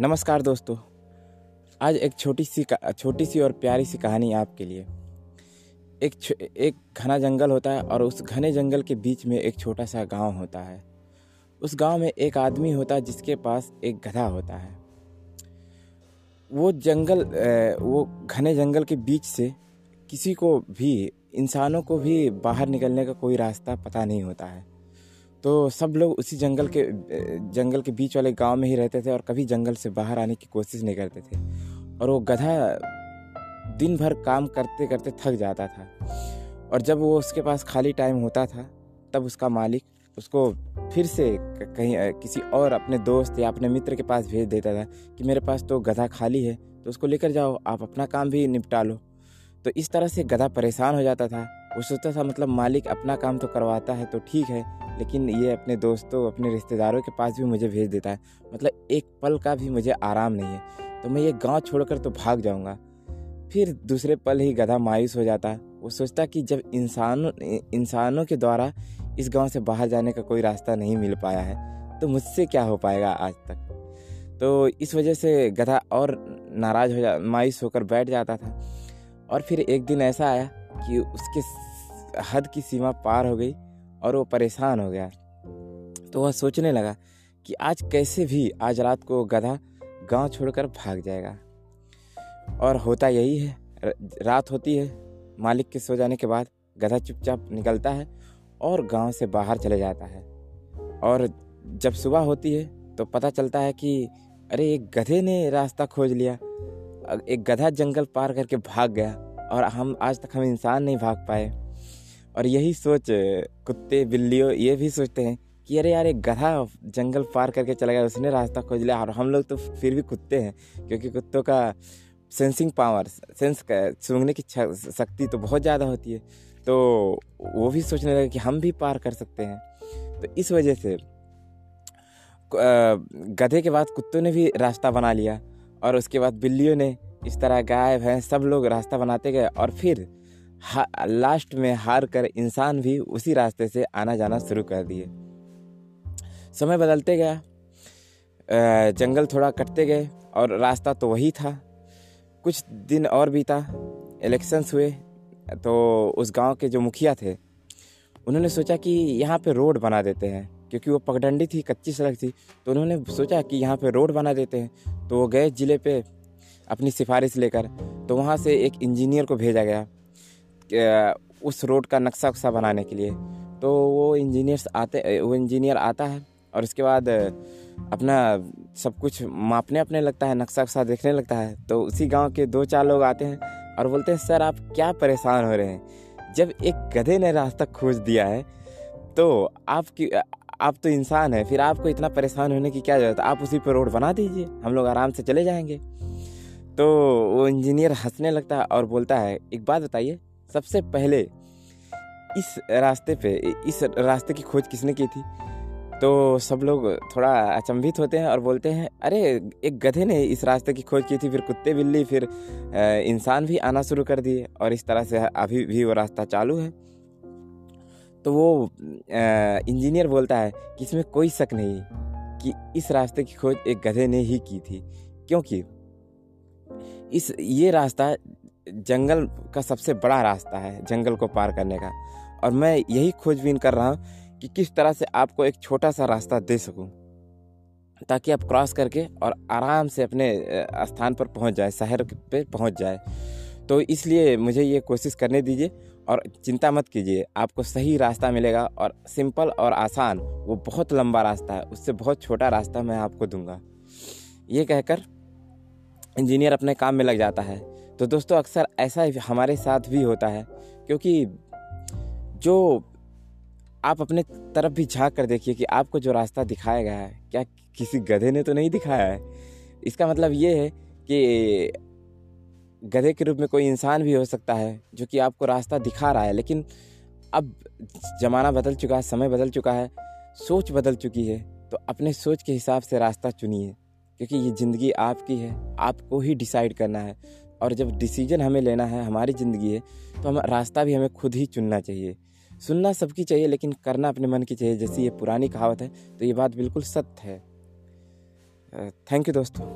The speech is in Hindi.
नमस्कार दोस्तों। आज एक छोटी सी छोटी सी और प्यारी सी कहानी आपके लिए। एक एक घना जंगल होता है और उस घने जंगल के बीच में एक छोटा सा गाँव होता है। उस गाँव में एक आदमी होता है जिसके पास एक गधा होता है। वो जंगल वो घने जंगल के बीच से किसी को भी, इंसानों को भी बाहर निकलने का कोई रास्ता पता नहीं होता है। तो सब लोग उसी जंगल के जंगल के बीच वाले गाँव में ही रहते थे और कभी जंगल से बाहर आने की कोशिश नहीं करते थे। और वो गधा दिन भर काम करते करते थक जाता था। और जब वो उसके पास खाली टाइम होता था, तब उसका मालिक उसको फिर से कहीं किसी और अपने दोस्त या अपने मित्र के पास भेज देता था कि मेरे पास तो गधा खाली है तो उसको लेकर जाओ, आप अपना काम भी निपटा लो। तो इस तरह से गधा परेशान हो जाता था। वो सोचता था मतलब मालिक अपना काम तो करवाता है तो ठीक है, लेकिन ये अपने दोस्तों, अपने रिश्तेदारों के पास भी मुझे भेज देता है। मतलब एक पल का भी मुझे आराम नहीं है तो मैं ये गाँव छोड़कर तो भाग जाऊँगा। फिर दूसरे पल ही गधा मायूस हो जाता। है वो सोचता कि जब इंसानों इंसानों के द्वारा इस गाँव से बाहर जाने का कोई रास्ता नहीं मिल पाया है तो मुझसे क्या हो पाएगा आज तक? तो इस वजह से गधा और नाराज़ हो जा, मायूस होकर बैठ जाता था। और फिर एक दिन ऐसा आया कि उसके हद की सीमा पार हो गई और वो परेशान हो गया। तो वह सोचने लगा कि आज कैसे भी आज रात को गधा गाँव छोड़कर भाग जाएगा। और होता यही है रात होती है, मालिक के सो जाने के बाद गधा चुपचाप निकलता है और गाँव से बाहर चले जाता है। और जब सुबह होती है तो पता चलता है कि, अरे, एक गधे ने रास्ता खोज लिया। एक गधा जंगल पार करके भाग गया। और हम, आज तक हम इंसान नहीं भाग पाए। और यही सोच, कुत्ते, बिल्लियों, ये भी सोचते हैं कि अरे यार, एक गधा जंगल पार करके चला गया, उसने रास्ता खोज लिया। और हम लोग तो फिर भी कुत्ते हैं, क्योंकि कुत्तों का सेंसिंग पावर, सेंस सूंघने की शक्ति तो बहुत ज़्यादा होती है। तो वो भी सोचने लगे कि हम भी पार कर सकते हैं। तो इस वजह से गधे के बाद कुत्तों ने भी रास्ता बना लिया, और उसके बाद बिल्लियों ने इस तरह गाय भैंस सब लोग रास्ता बनाते गए और फिर लास्ट में हार कर इंसान भी उसी रास्ते से आना जाना शुरू कर दिए। समय बदलते गया जंगल थोड़ा कटते गए और रास्ता तो वही था। कुछ दिन और बीता इलेक्शंस हुए तो उस गाँव के जो मुखिया थे, उन्होंने सोचा कि यहाँ पे रोड बना देते हैं, क्योंकि वो पगडंडी थी, कच्ची सड़क थी तो उन्होंने सोचा कि यहाँ पे रोड बना देते हैं। तो वो गए ज़िले पे अपनी सिफारिश लेकर तो वहाँ से एक इंजीनियर को भेजा गया उस रोड का नक्शा वक्शा बनाने के लिए। तो वो इंजीनियर्स आते वो इंजीनियर आता है और उसके बाद अपना सब कुछ मापने अपने लगता है, नक्शा वक्शा देखने लगता है। तो उसी गाँव के दो चार लोग आते हैं और बोलते हैं, सर, आप क्या परेशान हो रहे हैं? जब एक गधे ने रास्ता खोज दिया है तो आपकी आप तो इंसान है, फिर आपको इतना परेशान होने की क्या ज़रूरत आप उसी पर रोड बना दीजिए, हम लोग आराम से चले जाएँगे। तो वो इंजीनियर हंसने लगता है और बोलता है, एक बात बताइए, सबसे पहले इस रास्ते पे, इस रास्ते की खोज किसने की थी? तो सब लोग थोड़ा अचंभित होते हैं और बोलते हैं, अरे, एक गधे ने इस रास्ते की खोज की थी, फिर कुत्ते बिल्ली, फिर इंसान भी आना शुरू कर दिए और इस तरह से अभी भी वो रास्ता चालू है। तो वो इंजीनियर बोलता है कि इसमें कोई शक नहीं कि इस रास्ते की खोज एक गधे ने ही की थी, क्योंकि इस, ये रास्ता जंगल का सबसे बड़ा रास्ता है, जंगल को पार करने का। और मैं यही खोजबीन कर रहा हूँ कि किस तरह से आपको एक छोटा सा रास्ता दे सकूँ, ताकि आप क्रॉस करके और आराम से अपने स्थान पर पहुँच जाए, शहर पे पहुँच जाए। तो इसलिए मुझे ये कोशिश करने दीजिए और चिंता मत कीजिए, आपको सही रास्ता मिलेगा और सिंपल और आसान, वो बहुत लंबा रास्ता है, उससे बहुत छोटा रास्ता मैं आपको दूँगा। ये कहकर इंजीनियर अपने काम में लग जाता है। तो दोस्तों, अक्सर ऐसा हमारे साथ भी होता है, क्योंकि जो आप अपने तरफ़ भी झाँक कर देखिए कि आपको जो रास्ता दिखाया गया है, क्या किसी गधे ने तो नहीं दिखाया है? इसका मतलब ये है कि गधे के रूप में कोई इंसान भी हो सकता है, जो कि आपको रास्ता दिखा रहा है। लेकिन अब ज़माना बदल चुका है, समय बदल चुका है, सोच बदल चुकी है तो अपने सोच के हिसाब से रास्ता चुनिए। क्योंकि ये ज़िंदगी आपकी है, आपको ही डिसाइड करना है। और जब डिसीज़न हमें लेना है, हमारी ज़िंदगी है तो हम, रास्ता भी हमें खुद ही चुनना चाहिए। सुनना सबकी चाहिए, लेकिन करना अपने मन की चाहिए। जैसी ये पुरानी कहावत है तो ये बात बिल्कुल सत्य है। थैंक यू दोस्तों।